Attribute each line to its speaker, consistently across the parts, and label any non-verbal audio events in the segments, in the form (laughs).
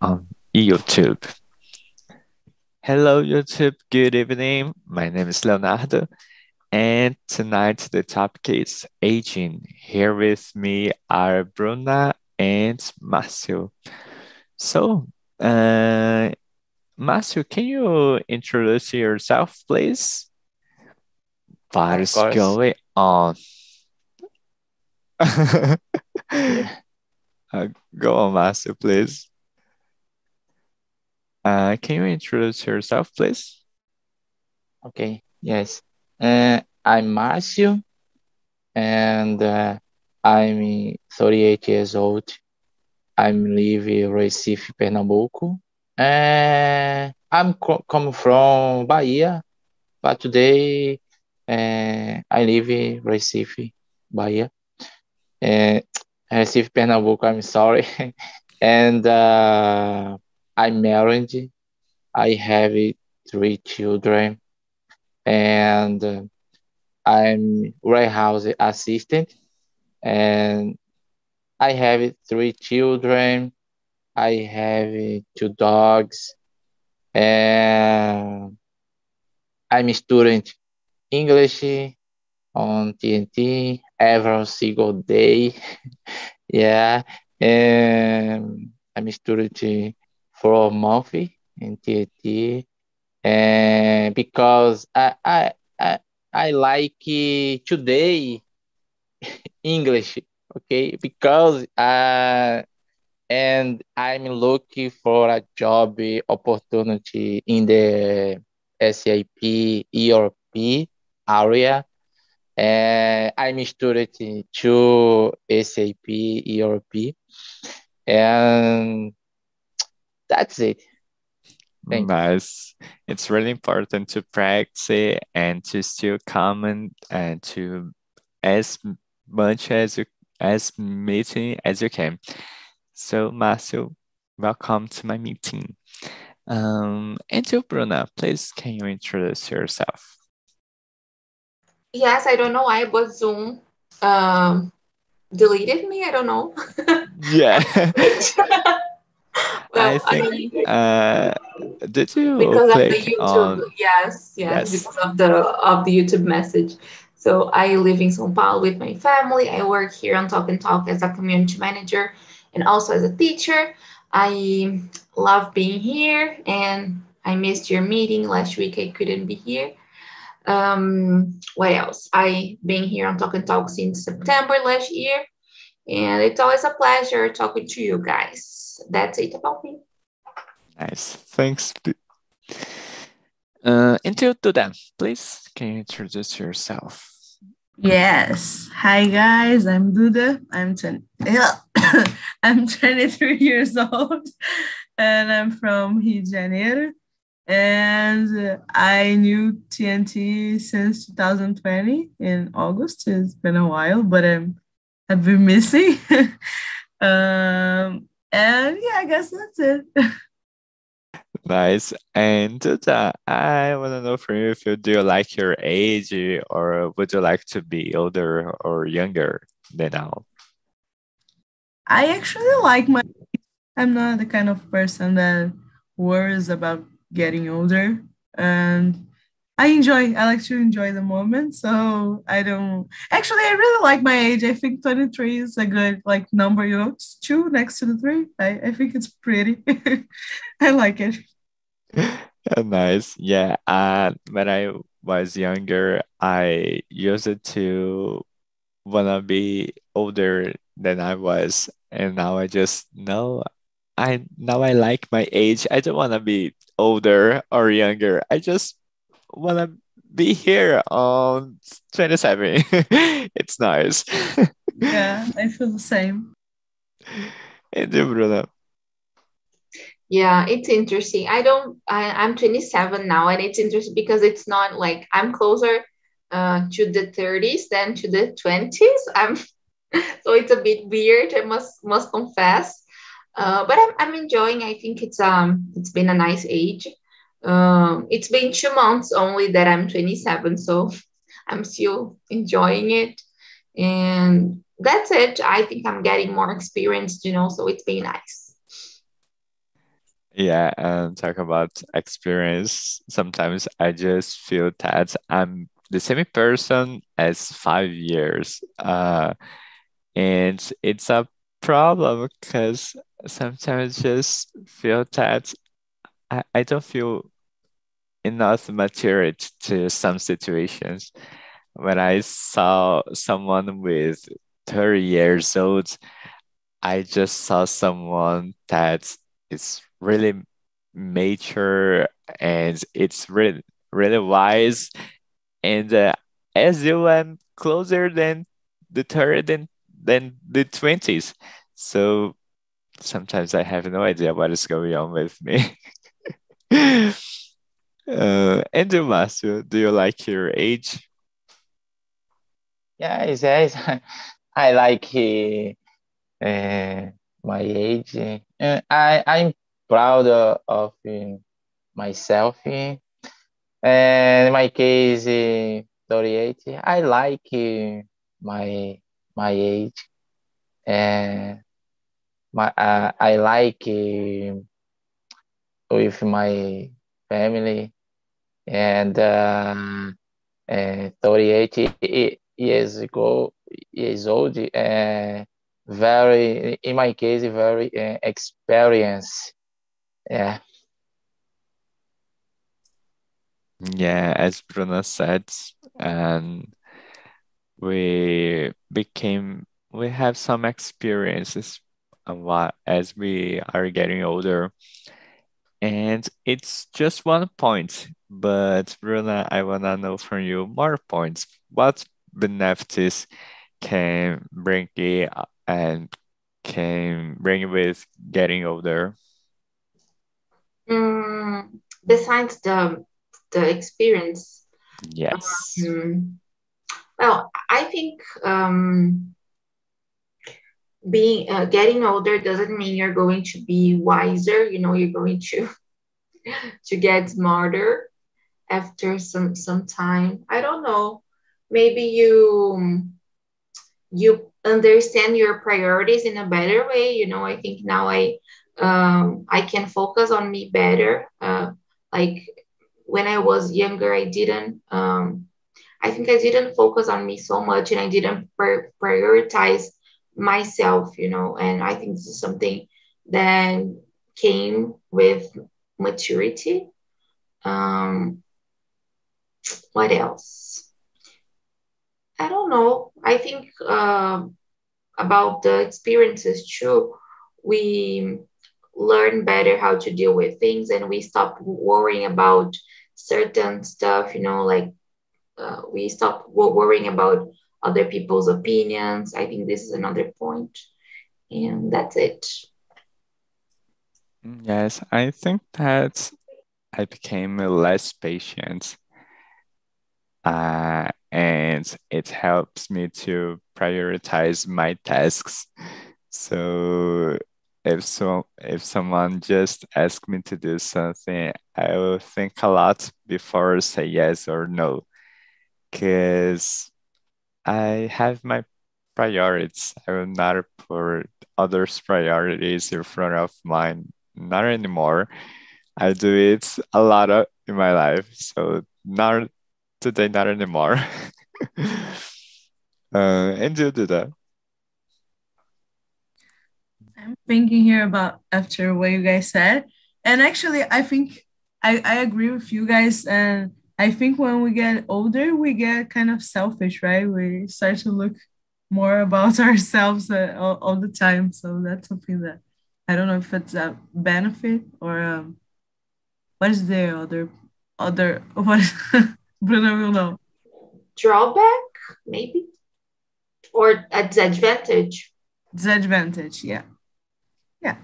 Speaker 1: on YouTube. Hello, YouTube. Good evening. My name is Leonardo, and tonight the topic is aging. Here with me are Bruna and Marcio. So, uh, Marcio, can you introduce yourself, please? What is going on? yeah. (laughs) uh, go on, Marcio, please. Uh, can you introduce yourself, please?
Speaker 2: Okay, yes. Uh, I'm Marcio, and uh, I'm 38 years old. I'm live in Recife, Pernambuco. Uh, I'm co come from Bahia, but today uh, I live in Recife, Bahia. Uh, Recife, Pernambuco, I'm sorry. (laughs) and uh, I'm married. I have three children, and I'm warehouse assistant. And I have three children. I have two dogs, and I'm a student English on TNT every single day. (laughs) yeah, and I'm a student for a month in TNT, and because I I I, I like today (laughs) English, okay, because uh and I'm looking for a job opportunity in the SAP ERP area. And I'm studying to SAP ERP. And that's it.
Speaker 1: Thank nice. It's really important to practice and to still comment and to as much as you as meeting as you can. So Marcio, welcome to my meeting. Um, and to Bruna, please can you introduce yourself?
Speaker 3: Yes, I don't know why, but Zoom um, deleted me. I don't know.
Speaker 1: yeah. (laughs) (laughs) well, I think. I mean, uh, did you
Speaker 3: because of the YouTube? On... Yes, yes, yes, because of the of the YouTube message. So I live in São Paulo with my family. I work here on Talk and Talk as a community manager and also as a teacher. I love being here, and I missed your meeting last week. I couldn't be here. Um, what else? I been here on Talk and Talk since September last year, and it's always a pleasure talking to you guys. That's it about me.
Speaker 1: Nice, thanks. Uh, until to them, please can you introduce yourself?
Speaker 4: Yes. Hi guys, I'm Duda. I'm 10. (coughs) I'm 23 years old and I'm from Rio de Janeiro and I knew TNT since 2020 in August. It's been a while, but I'm (laughs) I've been missing. (laughs) um, and yeah, I guess that's it. (laughs)
Speaker 1: nice. And uh, I want to know from you if you do you like your age or would you like to be older or younger than now?
Speaker 4: I actually like my. I'm not the kind of person that worries about getting older and I enjoy I like to enjoy the moment. So I don't actually I really like my age. I think 23 is a good like number, you know, it's two next to the three. I, I think it's pretty. (laughs) I like it. (laughs)
Speaker 1: nice. Yeah. Uh when I was younger, I used to wanna be older than I was. And now I just know I now I like my age. I don't wanna be older or younger. I just want to be here on 27. (laughs) it's nice.
Speaker 4: yeah, I (laughs) feel the same.
Speaker 1: And you, Bruna?
Speaker 3: Yeah, it's interesting. I don't, I, I'm 27 now, and it's interesting because it's not like I'm closer uh, to the 30s than to the 20s. I'm (laughs) so it's a bit weird. I must must confess. Uh, but I'm, I'm enjoying. I think it's um it's been a nice age. Um, it's been two months only that I'm 27, so I'm still enjoying it, and that's it. I think I'm getting more experience, you know, so it's been nice.
Speaker 1: Yeah, and talk about experience. Sometimes I just feel that I'm the same person as five years. Uh, and it's a problem because sometimes I just feel that I, I don't feel enough maturity to some situations. When I saw someone with 30 years old, I just saw someone that is really mature and it's really really wise. And uh, as you am closer than the 30 than, than the 20s so sometimes i have no idea what is going on with me (laughs) (laughs) uh, and do Márcio, do you like your age
Speaker 2: yes yes (laughs) i like uh, my age uh, i i'm proud of myself. And my case, 38, I like my my age. And my uh, I like with my family and uh, uh, 38 years ago years old uh, very in my case very uh, experienced. Yeah.
Speaker 1: Yeah as bruno said and we became we have some experiences as we are getting older and it's just one point but Bruna I wanna know from you more points what benefits can bring it and can bring with getting older
Speaker 3: Mm, besides the the experience.
Speaker 1: Yes.
Speaker 3: Um, well, I think um, being uh, getting older doesn't mean you're going to be wiser. You know, you're going to (laughs) to get smarter after some some time. I don't know. Maybe you you understand your priorities in a better way. You know, I think now I um, I can focus on me better. Uh, like when I was younger, I didn't. Um, I think I didn't focus on me so much, and I didn't prioritize myself. You know, and I think this is something that came with maturity. Um, what else? I don't know. I think uh, about the experiences too. We learn better how to deal with things and we stop worrying about certain stuff you know like uh, we stop worrying about other people's opinions. I think this is another point and that's it.
Speaker 1: Yes i think that i became less patient uh, and it helps me to prioritize my tasks. So if so if someone just asks me to do something i will think a lot before say yes or no because i have my priorities. I will not put others priorities in front of mine. Not anymore. I do it a lot of, in my life. So not today not anymore. (laughs) Uh, and you do that.
Speaker 4: I'm thinking here about after what you guys said. And actually, I think I, I agree with you guys. And I think when we get older, we get kind of selfish, right? We start to look more about (laughs) ourselves uh, all, all the time. So that's something that I don't know if it's a benefit or um, what is the other other (laughs) what Bruno will know.
Speaker 3: Drawback, maybe, or a disadvantage.
Speaker 4: Disadvantage, yeah. Yeah.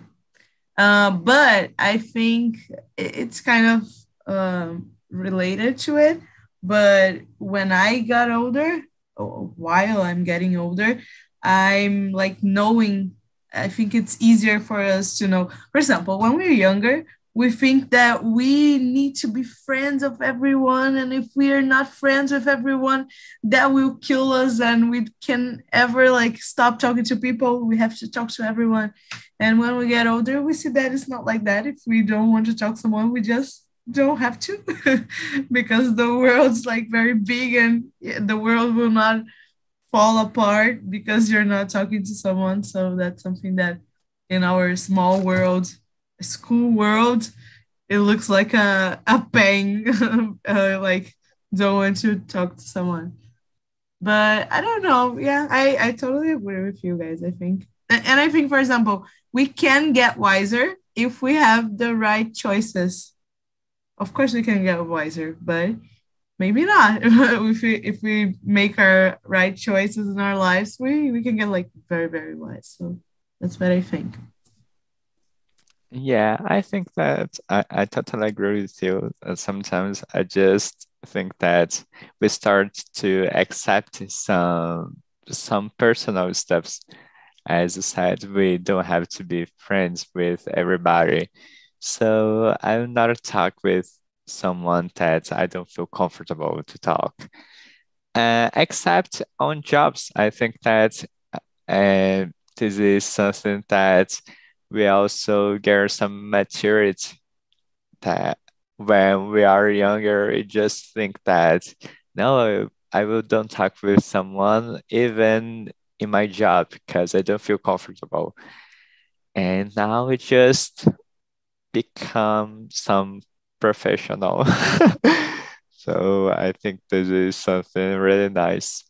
Speaker 4: Uh, but I think it's kind of uh, related to it. But when I got older, while I'm getting older, I'm like knowing, I think it's easier for us to know. For example, when we were younger, we think that we need to be friends of everyone and if we are not friends with everyone that will kill us and we can ever like stop talking to people we have to talk to everyone and when we get older we see that it's not like that if we don't want to talk to someone we just don't have to (laughs) because the world's like very big and the world will not fall apart because you're not talking to someone so that's something that in our small world school world, it looks like a, a pain, (laughs) uh, like don't want to talk to someone. But I don't know. Yeah, I, I totally agree with you guys, I think. And, and I think, for example, we can get wiser if we have the right choices. Of course, we can get wiser, but maybe not. (laughs) if we if we make our right choices in our lives, we we can get like very very wise. So that's what I think.
Speaker 1: Yeah, I think that I, I totally agree with you. Uh, sometimes I just think that we start to accept some some personal steps. As I said, we don't have to be friends with everybody. So I will not talk with someone that I don't feel comfortable to talk. Uh, except on jobs, I think that uh, this is something that we also get some maturity that when we are younger, we just think that no, I will don't talk with someone even in my job because I don't feel comfortable. And now we just become some professional. (laughs) so I think this is something really nice.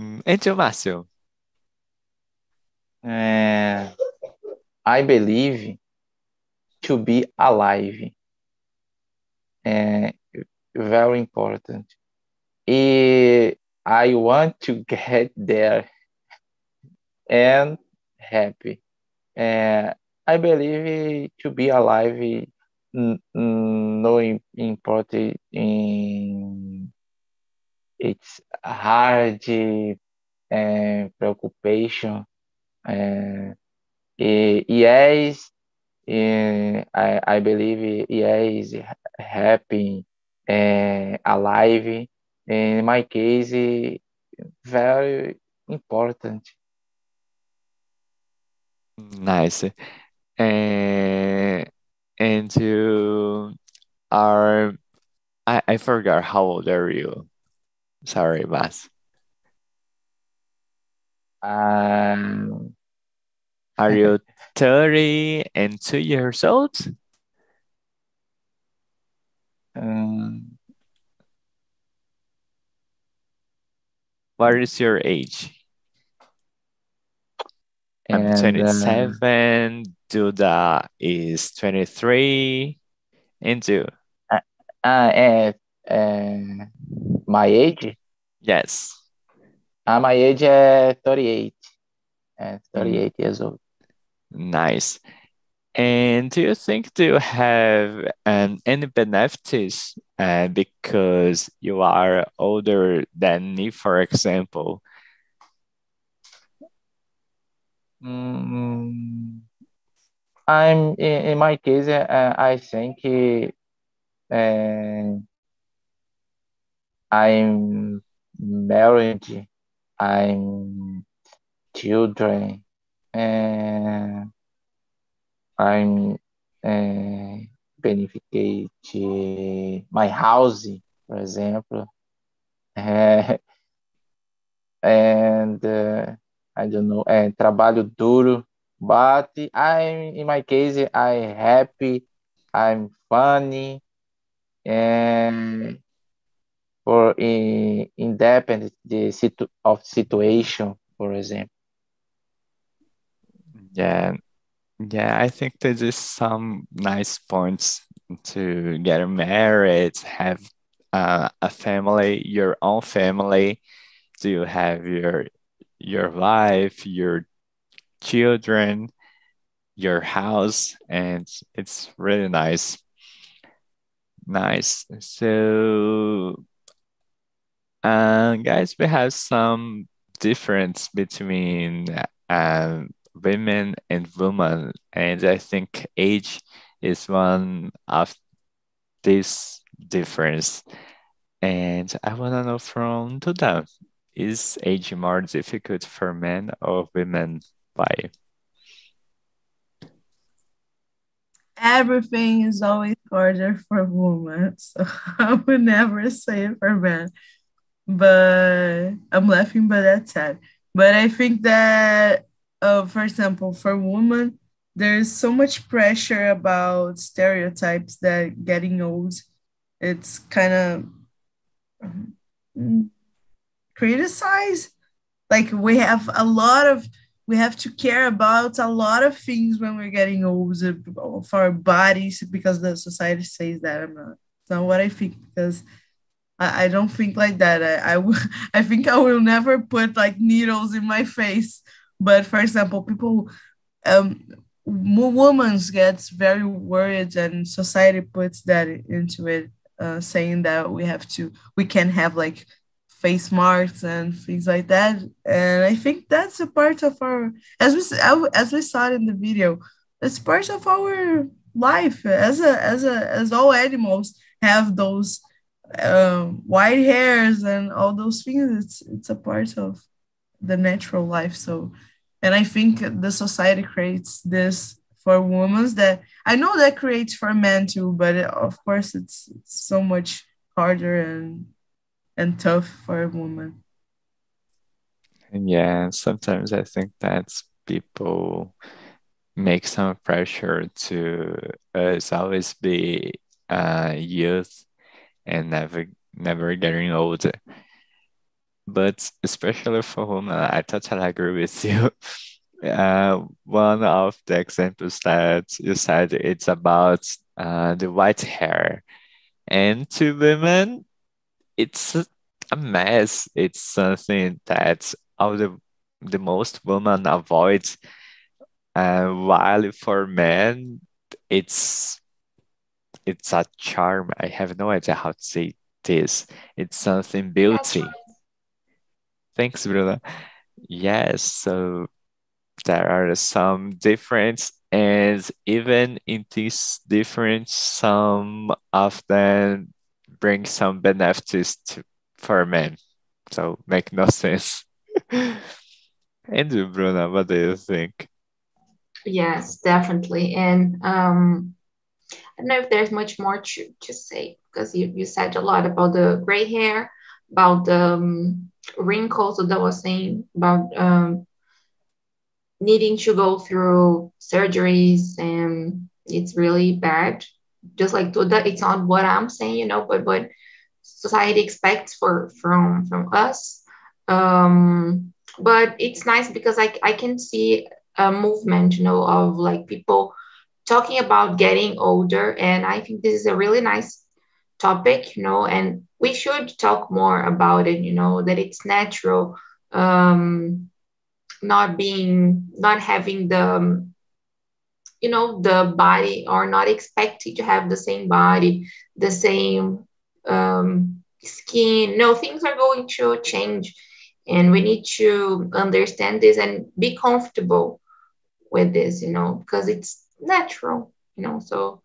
Speaker 1: Mm, and Márcio,
Speaker 2: uh, I believe to be alive. Uh, very important. I want to get there and happy. Uh, I believe to be alive no important in it's hard uh, preoccupation uh, yes, uh, I, I believe yes, happy, uh, alive. In my case, very important.
Speaker 1: Nice. Uh, and you are, I, I forgot how old are you? Sorry, Mas.
Speaker 2: Um,
Speaker 1: Are you (laughs) 30 and two years old?
Speaker 2: Um,
Speaker 1: what is your age? I'm uh, 27. Uh, Duda is 23. And you?
Speaker 2: Uh, uh, uh, my age?
Speaker 1: Yes.
Speaker 2: Uh, my age is 38. Uh, 38 mm. years old.
Speaker 1: Nice. And do you think do you have um, any benefits uh, because you are older than me, for example?
Speaker 2: Mm, I'm in, my case. Uh, I think uh, I'm married I'm children and I'm uh, benefit my house, for example, uh, (laughs) and I don't know, trabalho duro, but I'm in my case I'm happy, I'm funny, and for in, independent the situ of situation, for example.
Speaker 1: Yeah, yeah, I think there is some nice points to get married, have uh, a family, your own family. Do you have your your wife, your children, your house, and it's really nice. Nice. So uh, guys, we have some difference between um, women and women. And I think age is one of this difference. And I want to know from Duda, is age more difficult for men or women? Why?
Speaker 4: Everything is always harder for women, so (laughs) I would never say it for men. But I'm laughing, but that's sad. But I think that, uh, for example, for women, there's so much pressure about stereotypes that getting old, it's kind of um, criticized. Like we have a lot of we have to care about a lot of things when we're getting older for our bodies because the society says that. I'm not. It's not what I think because I, I don't think like that. I, I (laughs) think I will never put like needles in my face. But for example, people, um, women gets very worried and society puts that into it, uh, saying that we have to, we can have like face marks and things like that. And I think that's a part of our, as we as we saw in the video, it's part of our life as a as a as all animals have those um, white hairs and all those things. It's it's a part of the natural life. So, and I think the society creates this for women that I know that creates for men too, but it, of course it's, it's so much harder and and tough for a woman.
Speaker 1: Yeah, sometimes I think that people make some pressure to us always be uh, youth and never never getting older. But especially for women, I totally agree with you. (laughs) Uh, one of the examples that you said it's about uh, the white hair, and to women, it's a mess. It's something that all the the most women avoid. Uh, while for men, it's it's a charm. I have no idea how to say this. It's something beauty. Thanks, Bruna. Yes, so there are some difference and even in this difference, some of them bring some benefits to, for men. So make no sense. (laughs) and you, Bruna, what do you think?
Speaker 3: Yes, definitely. And um, I don't know if there's much more to, to say because you, you said a lot about the gray hair, about the um, wrinkles that I was saying, about um, needing to go through surgeries, and it's really bad. Just like that, it's not what I'm saying, you know, but what society expects for from from us. Um, but it's nice because I, I can see a movement, you know, of like people talking about getting older. And I think this is a really nice topic, you know, and we should talk more about it, you know, that it's natural, um, not being, not having the, you know, the body are not expected to have the same body, the same um, skin. No, things are going to change. And we need to understand this and be comfortable with this, you know, because it's natural, you know. So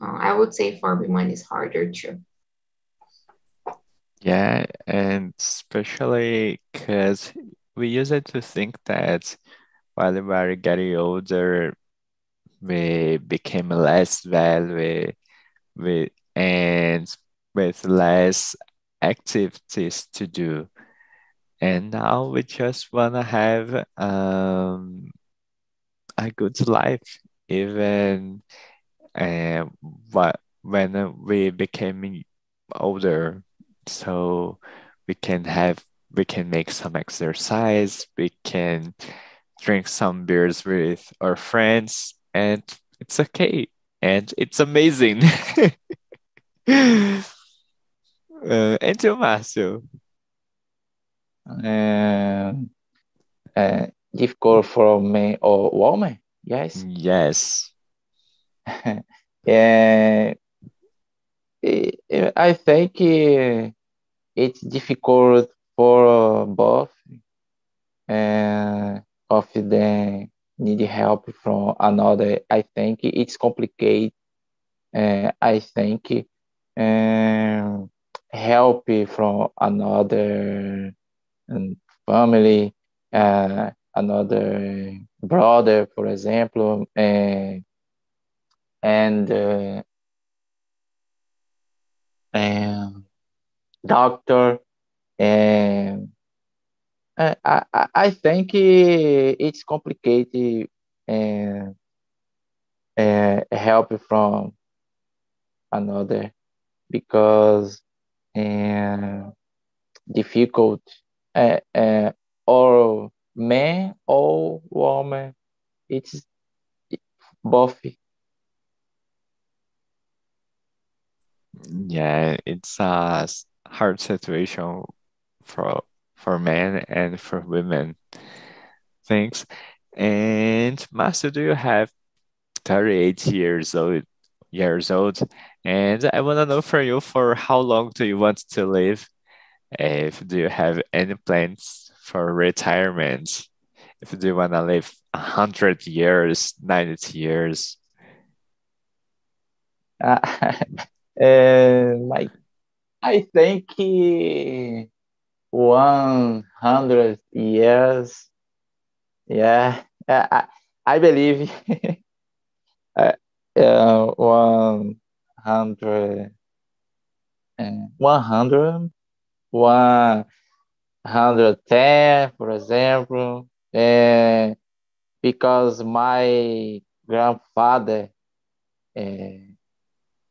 Speaker 3: uh, I would say for women is harder too.
Speaker 1: Yeah, and especially because we used to think that while we were getting older, we became less well, we, and with less activities to do. And now we just want to have um, a good life even uh, what when we became older so we can have we can make some exercise we can drink some beers with our friends and it's okay and it's amazing (laughs) uh, and you Márcio
Speaker 2: um, uh, difficult for me or woman Yes.
Speaker 1: Yes. (laughs)
Speaker 2: yeah, I think it's difficult for both uh, of the need help from another. I think it's complicated. Uh, I think um, help from another um, family, uh, another brother, for example, uh, and uh, doctor I, I, I think it's complicated and uh, help from another because uh, difficult uh, uh, or man or woman it's both.
Speaker 1: Yeah it's a hard situation for for men and for women. Thanks. And master do you have 38 years old years old? And i want to know from you for how long do you want to live? If do you have any plans for retirement? If do you want to live 100 years 90 years? (laughs)
Speaker 2: Uh, (laughs) uh, my i think 100 years. Yeah i, I believe (laughs) uh, uh, 100 100 110 for example uh, because my grandfather uh,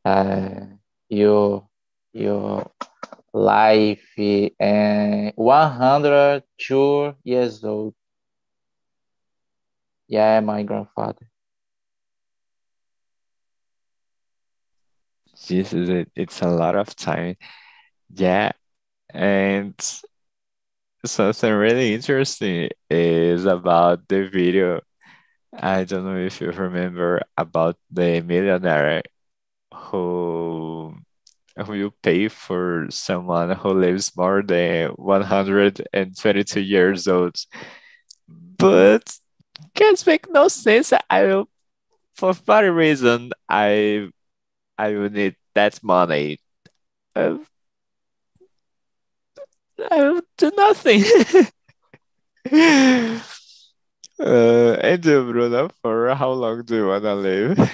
Speaker 2: uh, you you life eh, and 102 years old yeah my grandfather
Speaker 1: Jesus, it, it's a lot of time. Yeah. And something really interesting is about the video. I don't know if you remember about the millionaire who you pay for someone who lives more than 122 years old. But can't make no sense. I will, for whatever reason I I will need that money. I, I will do nothing. (laughs) uh, and Bruno, for how long do you wanna live? (laughs)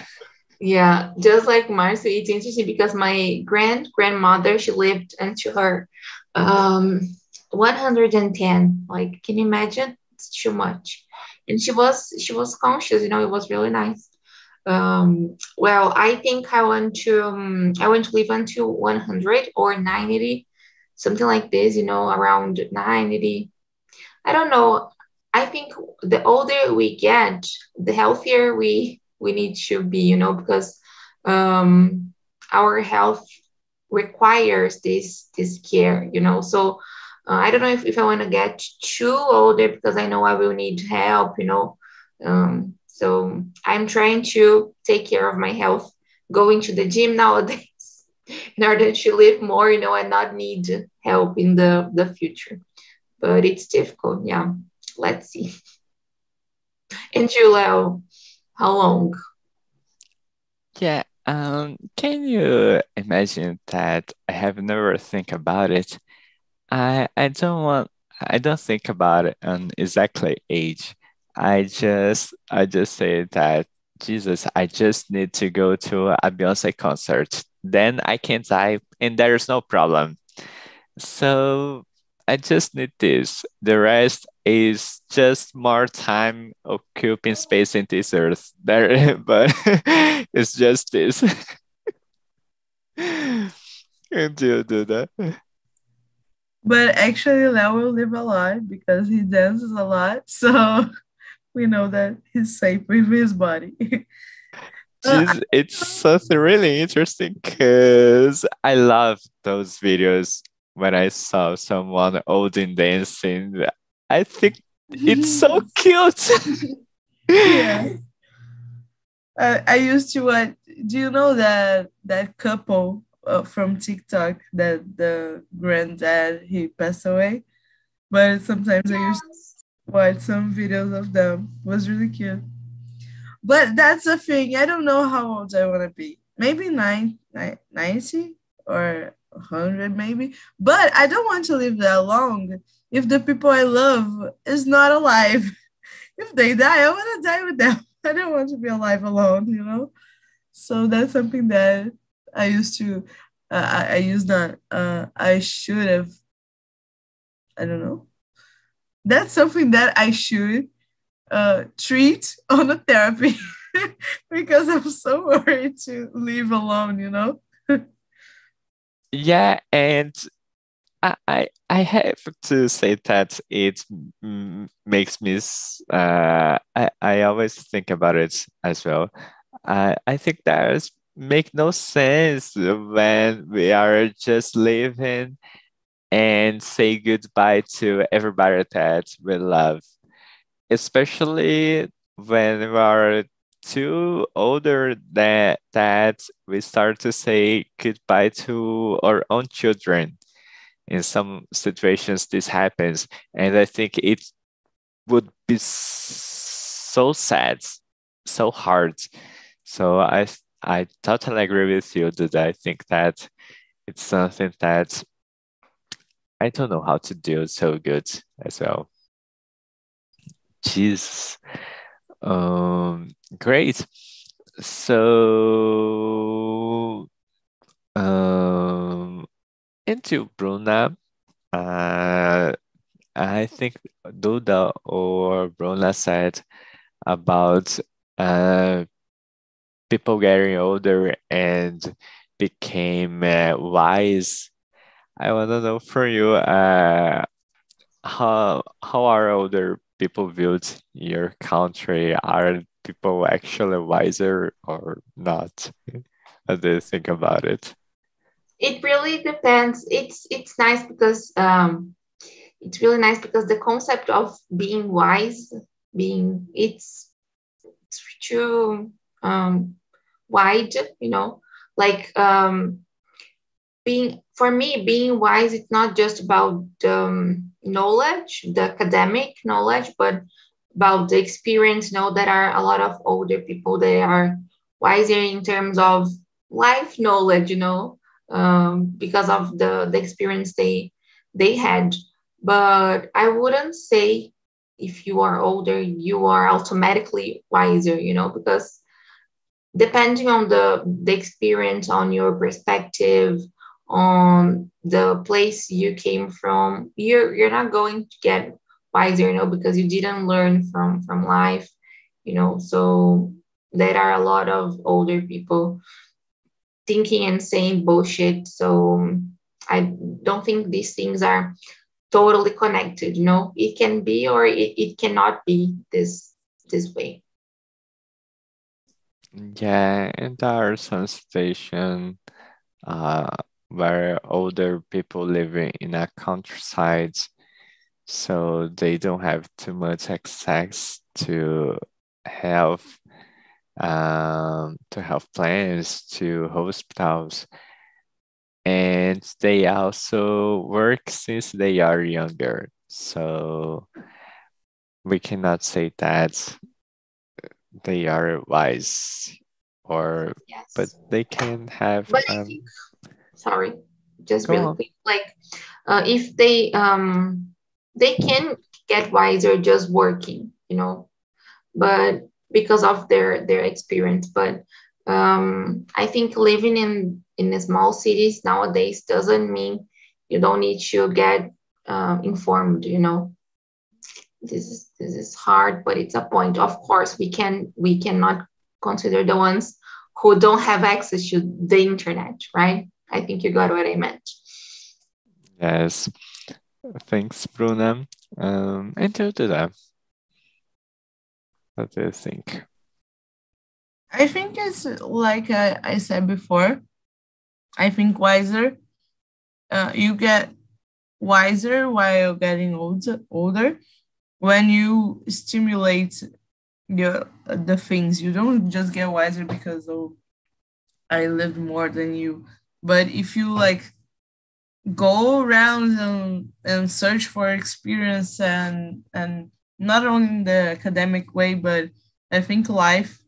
Speaker 3: Yeah, just like Marcy, it's interesting because my grand grandmother she lived until her um 110. Like, can you imagine? It's too much. And she was she was conscious, you know, it was really nice. Um, well, I think I want to um, I want to live until 100 or 90, something like this, you know, around 90. I don't know. I think the older we get, the healthier we we need to be, you know, because um, our health requires this this care, you know. So uh, I don't know if, if I want to get too older because I know I will need help, you know. Um, so I'm trying to take care of my health, going to the gym nowadays (laughs) in order to live more, you know, and not need help in the, the future. But it's difficult. Yeah. Let's see. (laughs) And Julio, how long?
Speaker 1: Yeah. Um, can you imagine that I have never think about it? I I don't want I don't think about it on exactly age. I just I just say that Jesus, I just need to go to a Beyonce concert. Then I can die and there's no problem. So I just need this. The rest is just more time occupying space in this earth. There, (laughs) but (laughs) it's just this. (laughs) and you do that.
Speaker 4: But actually, Leo will live a lot because he dances a lot. So we know that he's safe with his body.
Speaker 1: Uh, just, it's something really interesting because I love those videos when I saw someone old dancing. I think it's so (laughs) cute.
Speaker 4: yeah. Uh, I used to watch. Do you know that that couple uh, from TikTok that the granddad he passed away? But sometimes I used to watch some videos of them. It was really cute. But that's the thing. I don't know how old I want to be. Maybe nine, 90 or 100 maybe. But I don't want to live that long if the people I love is not alive. (laughs) If they die, I want to die with them. (laughs) I don't want to be alive alone, you know? So that's something that I used to, uh, I, I used not, uh, I should have, I don't know. That's something that I should uh, treat (laughs) on a therapy because I'm so worried to leave alone, you know?
Speaker 1: Yeah, and I, I have to say that it makes me. Uh, I I always think about it as well. I I think that make no sense when we are just leaving and say goodbye to everybody that we love, especially when we are too older that that we start to say goodbye to our own children. In some situations this happens and i think it would be so sad so hard. So i i totally agree with you that i think that it's something that i don't know how to do so good as well. Jesus um great so um into Bruna, uh, I think Duda or Bruna said about uh, people getting older and became uh, wise. I want to know from you uh, how how are older people viewed your country? Are people actually wiser or not? How do you think about it?
Speaker 3: it really depends. It's it's nice because um, it's really nice because the concept of being wise, being it's it's too um, wide, you know, like um, being for me being wise. It's not just about um, knowledge, the academic knowledge, but about the experience. You know, there are a lot of older people that are wiser in terms of life knowledge. You know, um, because of the, the experience they they had. But I wouldn't say if you are older, you are automatically wiser, you know, because depending on the, the experience, on your perspective, on the place you came from, you're you're not going to get wiser, you know, because you didn't learn from from life, you know. So there are a lot of older people thinking and saying bullshit. So I don't think these things are totally connected. You know, it can be or it, it cannot be this this way.
Speaker 1: Yeah, and situations uh, where older people living in a countryside, so they don't have too much access to health um, to have plans to hospitals. And they also work since they are younger. So we cannot say that they are wise or yes. but they can have
Speaker 3: but um, sorry. Just really quick. Like uh, if they um they can get wiser just working you know but because of their their experience. But um, i think living in in the small cities nowadays doesn't mean you don't need to get uh, informed you know. This is this is hard but it's a point. Of course we can we cannot consider the ones who don't have access to the internet right i think you got what i meant
Speaker 1: yes thanks bruna um, and to that what do you think?
Speaker 4: I think it's like I, I said before. I think wiser. Uh, you get wiser while getting older. Older, when you stimulate your the things, you don't just get wiser because oh, I lived more than you. But if you like go around and, and search for experience and and not only in the academic way, but I think life,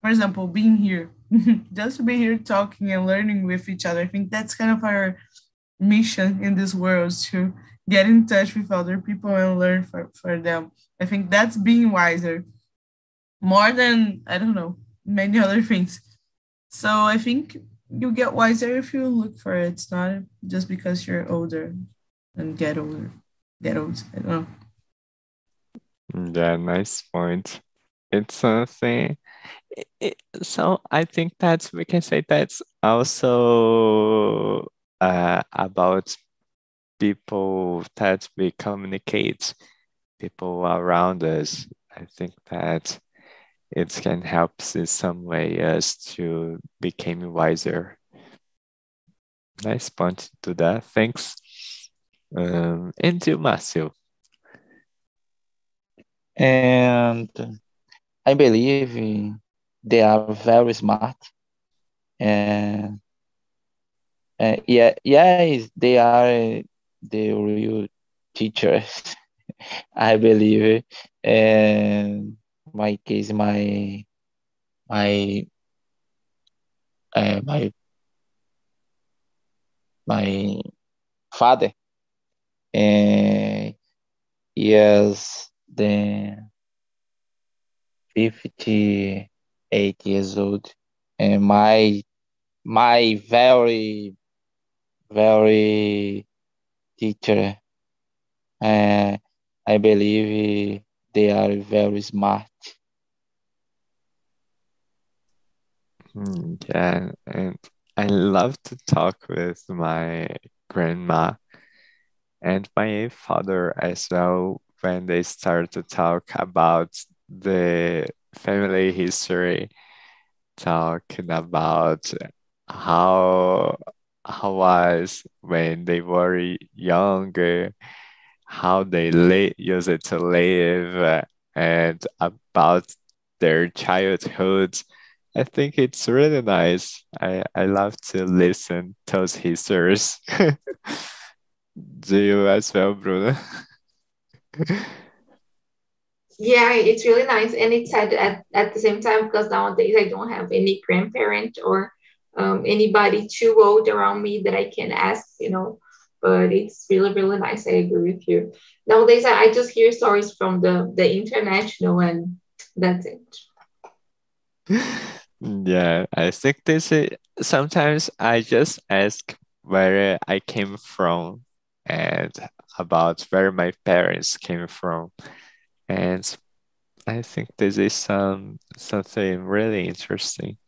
Speaker 4: for example, being here, (laughs) just to be here talking and learning with each other. I think that's kind of our mission in this world to get in touch with other people and learn for, for them. I think that's being wiser more than, I don't know, many (laughs) other things. So I think you get wiser if you look for it. It's not just because you're older and get older, get old. I know.
Speaker 1: Yeah, nice point. It's something. It, it, so I think that we can say that's also uh, about people that we communicate, people around us. I think that it can help in some way us to become wiser. Nice point to that. Thanks. Um, and you, Marcio.
Speaker 2: And I believe they are very smart. And uh, yeah, yes, they are the real teachers, (laughs) I believe. And my case, my my uh, my my father, and yes, the fifty eight years old, and my my very very teacher. Uh, I believe they are very smart.
Speaker 1: Hmm, yeah, and I love to talk with my grandma and my father as well when they start to talk about the family history, talking about how how was when they were younger, how they used to live, uh, and about their childhood. I think it's really nice. I, I love to listen to those histories. (laughs) Do you as well, Bruno?
Speaker 3: yeah, it's really nice. And it's sad at, at the same time because nowadays I don't have any grandparent or um, anybody too old around me that I can ask, you know. But it's really, really nice. I agree with you. Nowadays, I, I just hear stories from the the international, and that's it. (laughs)
Speaker 1: Yeah, I think this is sometimes I just ask where I came from and about where my parents came from. And I think this is some something really interesting.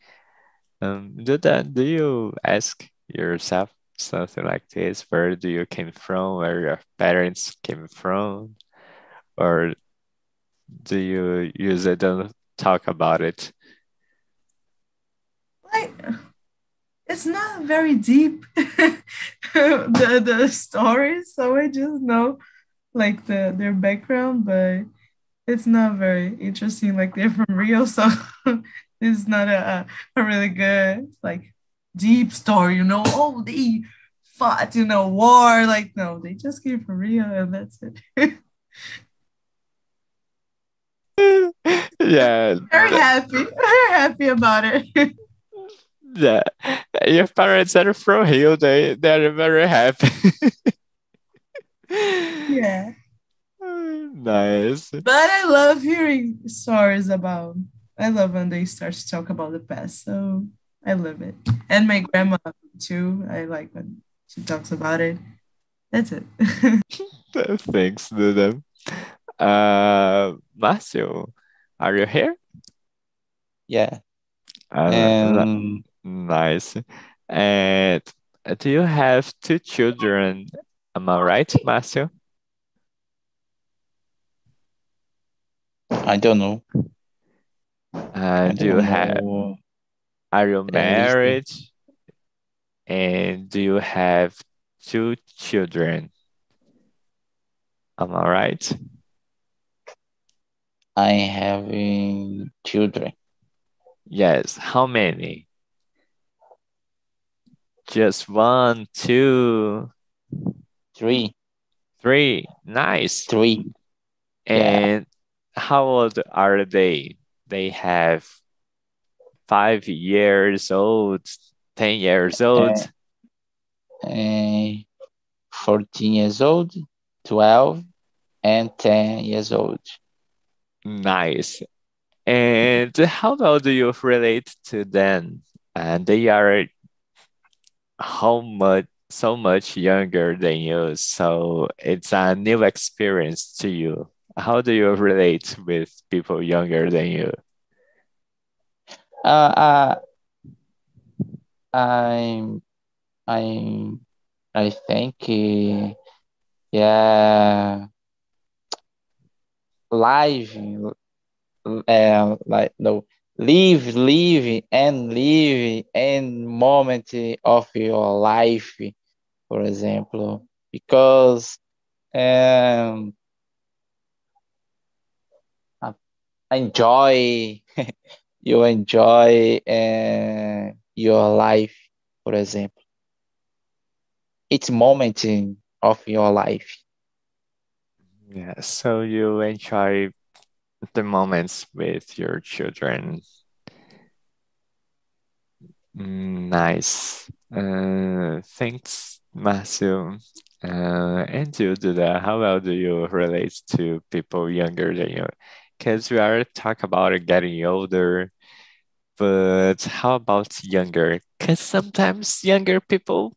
Speaker 1: Um, do that. Do you ask yourself something like this? Where do you came from? Where your parents came from, or do you usually don't talk about it?
Speaker 4: Like, it's not very deep (laughs) the the story, so I just know like the their background, but it's not very interesting. Like they're from Rio, (laughs) so it's not a, a really good like deep story, you know. Oh, they fought in a war. Like, no, they just came from Rio and that's it. (laughs)
Speaker 1: yeah.
Speaker 4: Very happy. Very happy about it.
Speaker 1: Yeah. Your parents are from here, they they're very happy.
Speaker 4: yeah. (laughs)
Speaker 1: Nice.
Speaker 4: But I love hearing stories about I love when they start to talk about the past. So I love it. And my grandma too. I like when she talks about it. That's it. (laughs)
Speaker 1: Thanks, Duda. Uh, Marcio, are you here?
Speaker 2: Yeah.
Speaker 1: Uh, um, nice. And uh, do you have two children? Am I right, Marcio?
Speaker 2: I don't know.
Speaker 1: Uh, and do you have are you married? And do you have two children? Am I right?
Speaker 2: I have children.
Speaker 1: Yes. How many? Just one, two,
Speaker 2: three.
Speaker 1: Three. Nice.
Speaker 2: Three.
Speaker 1: And how old are they? They have five years old, 10 years old.
Speaker 2: Uh, uh, 14 years old, 12, and 10 years old.
Speaker 1: Nice. And how well do you relate to them? And they are how much so much younger than you, so it's a new experience to you. How do you relate with people younger than you?
Speaker 2: Uh, uh I'm i'm I think uh, yeah live uh, like no live live and live and moment of your life for example. Because um enjoy (laughs) you enjoy uh, your life for example. It's moment of your life.
Speaker 1: Yeah so you enjoy the moments with your children. Nice. Uh, thanks Matthew uh, and you do that how well do you relate to people younger than you? Because we are talk about getting older but how about younger? Because sometimes younger people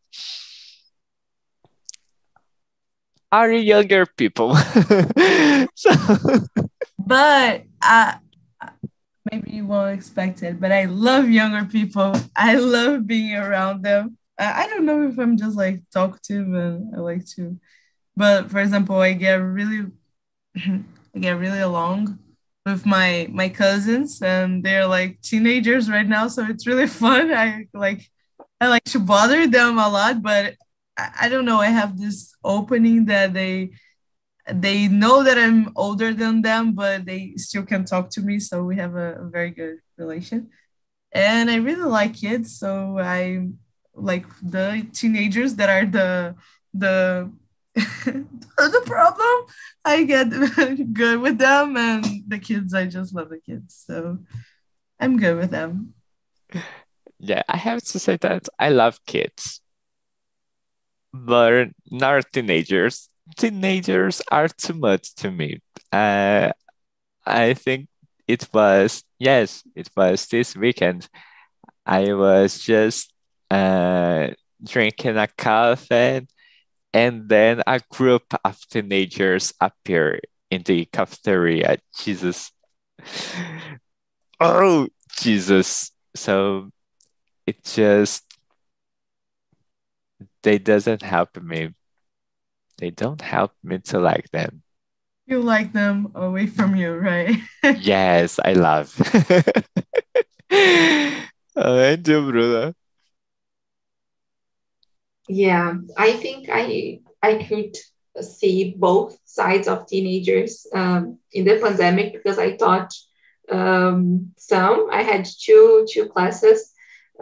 Speaker 1: are younger people. (laughs) So
Speaker 4: but I maybe you won't expect it but i love younger people. I love being around them. I don't know if i'm just like talkative and i like to but for example i get really (clears throat) i get really along with my my cousins and they're like teenagers right now so it's really (laughs) fun. I like i like to bother them a lot but i, I don't know. I have this opening that they they know that i'm older than them but they still can talk to me so we have a, a very good relation and i really like kids so i like the teenagers that are the the (laughs) the problem. I get (laughs) good with them, and the kids, I just love the kids. So I'm good with them.
Speaker 1: Yeah, I have to say that I love kids, but not teenagers. Teenagers are too much to me. Uh, I think it was, yes, it was this weekend. I was just uh, drinking a coffee and then a group of teenagers appear in the cafeteria. Jesus. (laughs) Oh, Jesus. So it just, they doesn't help me. They don't help me to like them.
Speaker 4: You like them away from you, right? (laughs)
Speaker 1: yes, I love. (laughs) oh, and you, Bruna?
Speaker 3: Yeah, I think I I could see both sides of teenagers um, in the pandemic because I taught um, some. I had two two classes,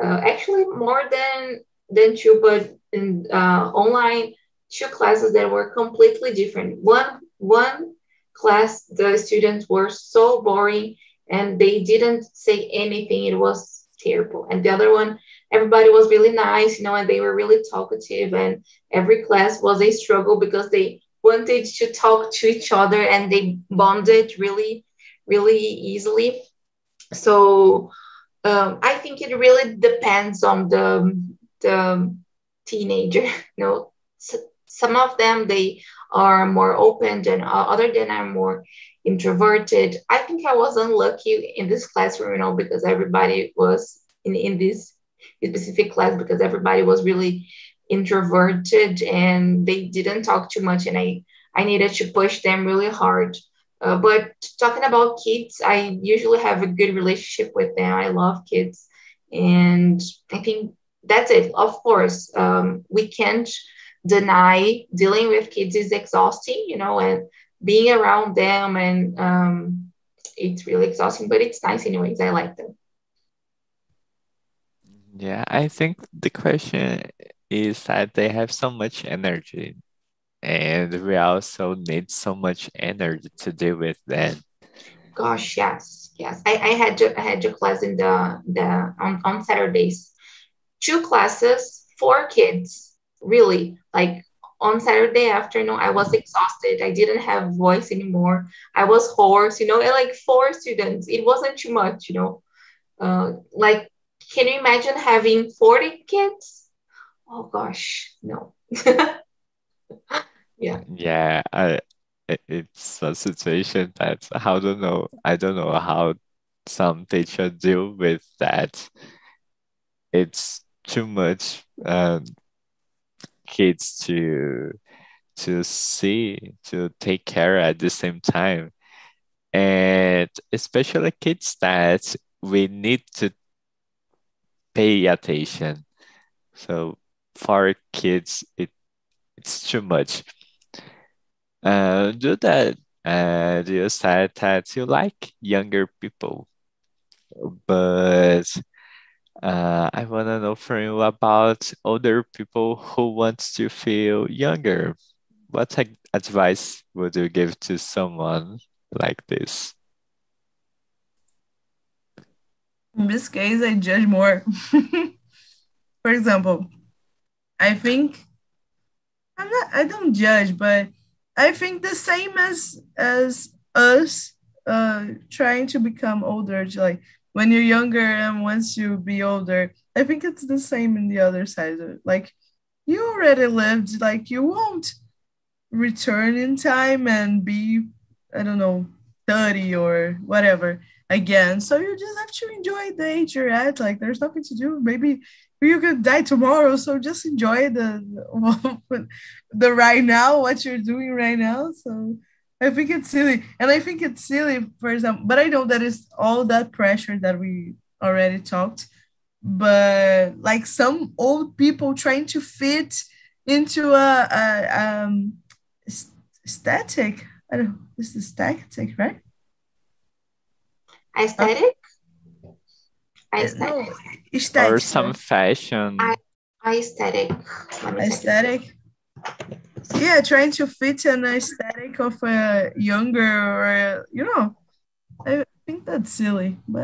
Speaker 3: uh, actually more than than two, but in uh, online two classes that were completely different. One one class the students were so boring and they didn't say anything. It was terrible, and the other one everybody was really nice, you know, and they were really talkative. And every class was a struggle because they wanted to talk to each other and they bonded really, really easily. So um, I think it really depends on the, the teenager. (laughs) You know, some of them they are more open than other than are more introverted. I think I was unlucky in this classroom, you know, because everybody was in, in this specific class because everybody was really introverted and they didn't talk too much and i i needed to push them really hard. Uh, but talking about kids i usually have a good relationship with them. I love kids. And i think that's it. Of course um, we can't deny dealing with kids is exhausting you know and being around them and um, it's really exhausting but it's nice anyways i like them
Speaker 1: yeah, I think the question is that they have so much energy, and we also need so much energy to deal with them.
Speaker 3: gosh, yes, yes. I, I had I had your class in the the on, on Saturdays, two classes, four kids, really like on Saturday afternoon, I was exhausted. I didn't have voice anymore. I was hoarse, you know, and like four students. It wasn't too much, you know. Uh, like, can you imagine having 40 kids? Oh gosh, no. (laughs) yeah.
Speaker 1: Yeah, I it's a situation that I don't know. I don't know how some teachers deal with that. It's too much um, kids to to see to take care at the same time. And especially kids that we need to pay attention. So for kids it it's too much. Uh do that uh you said that you like younger people? But uh, I want to know from you about older people who want to feel younger. What advice would you give to someone like this?
Speaker 4: In this case, I judge more. (laughs) For example, I think I'm not. I don't judge, but I think the same as as us uh, trying to become older. Like when you're younger and once you be older i think it's the same in the other side. Like you already lived like you won't return in time and be i don't know 30 or whatever again. So you just have to enjoy the age you're at. Like there's nothing to do. Maybe you could die tomorrow. So just enjoy the (laughs) the right now what you're doing right now. So I think it's silly. And I think it's silly, for example, but I know that is all that pressure that we already talked. But like some old people trying to fit into a, a um static. I don't know, this is static, right?
Speaker 3: Aesthetic?
Speaker 1: Aesthetic. No, static. Or some fashion. I,
Speaker 3: aesthetic.
Speaker 4: Aesthetic yeah trying to fit an aesthetic of a younger or you know i think that's silly but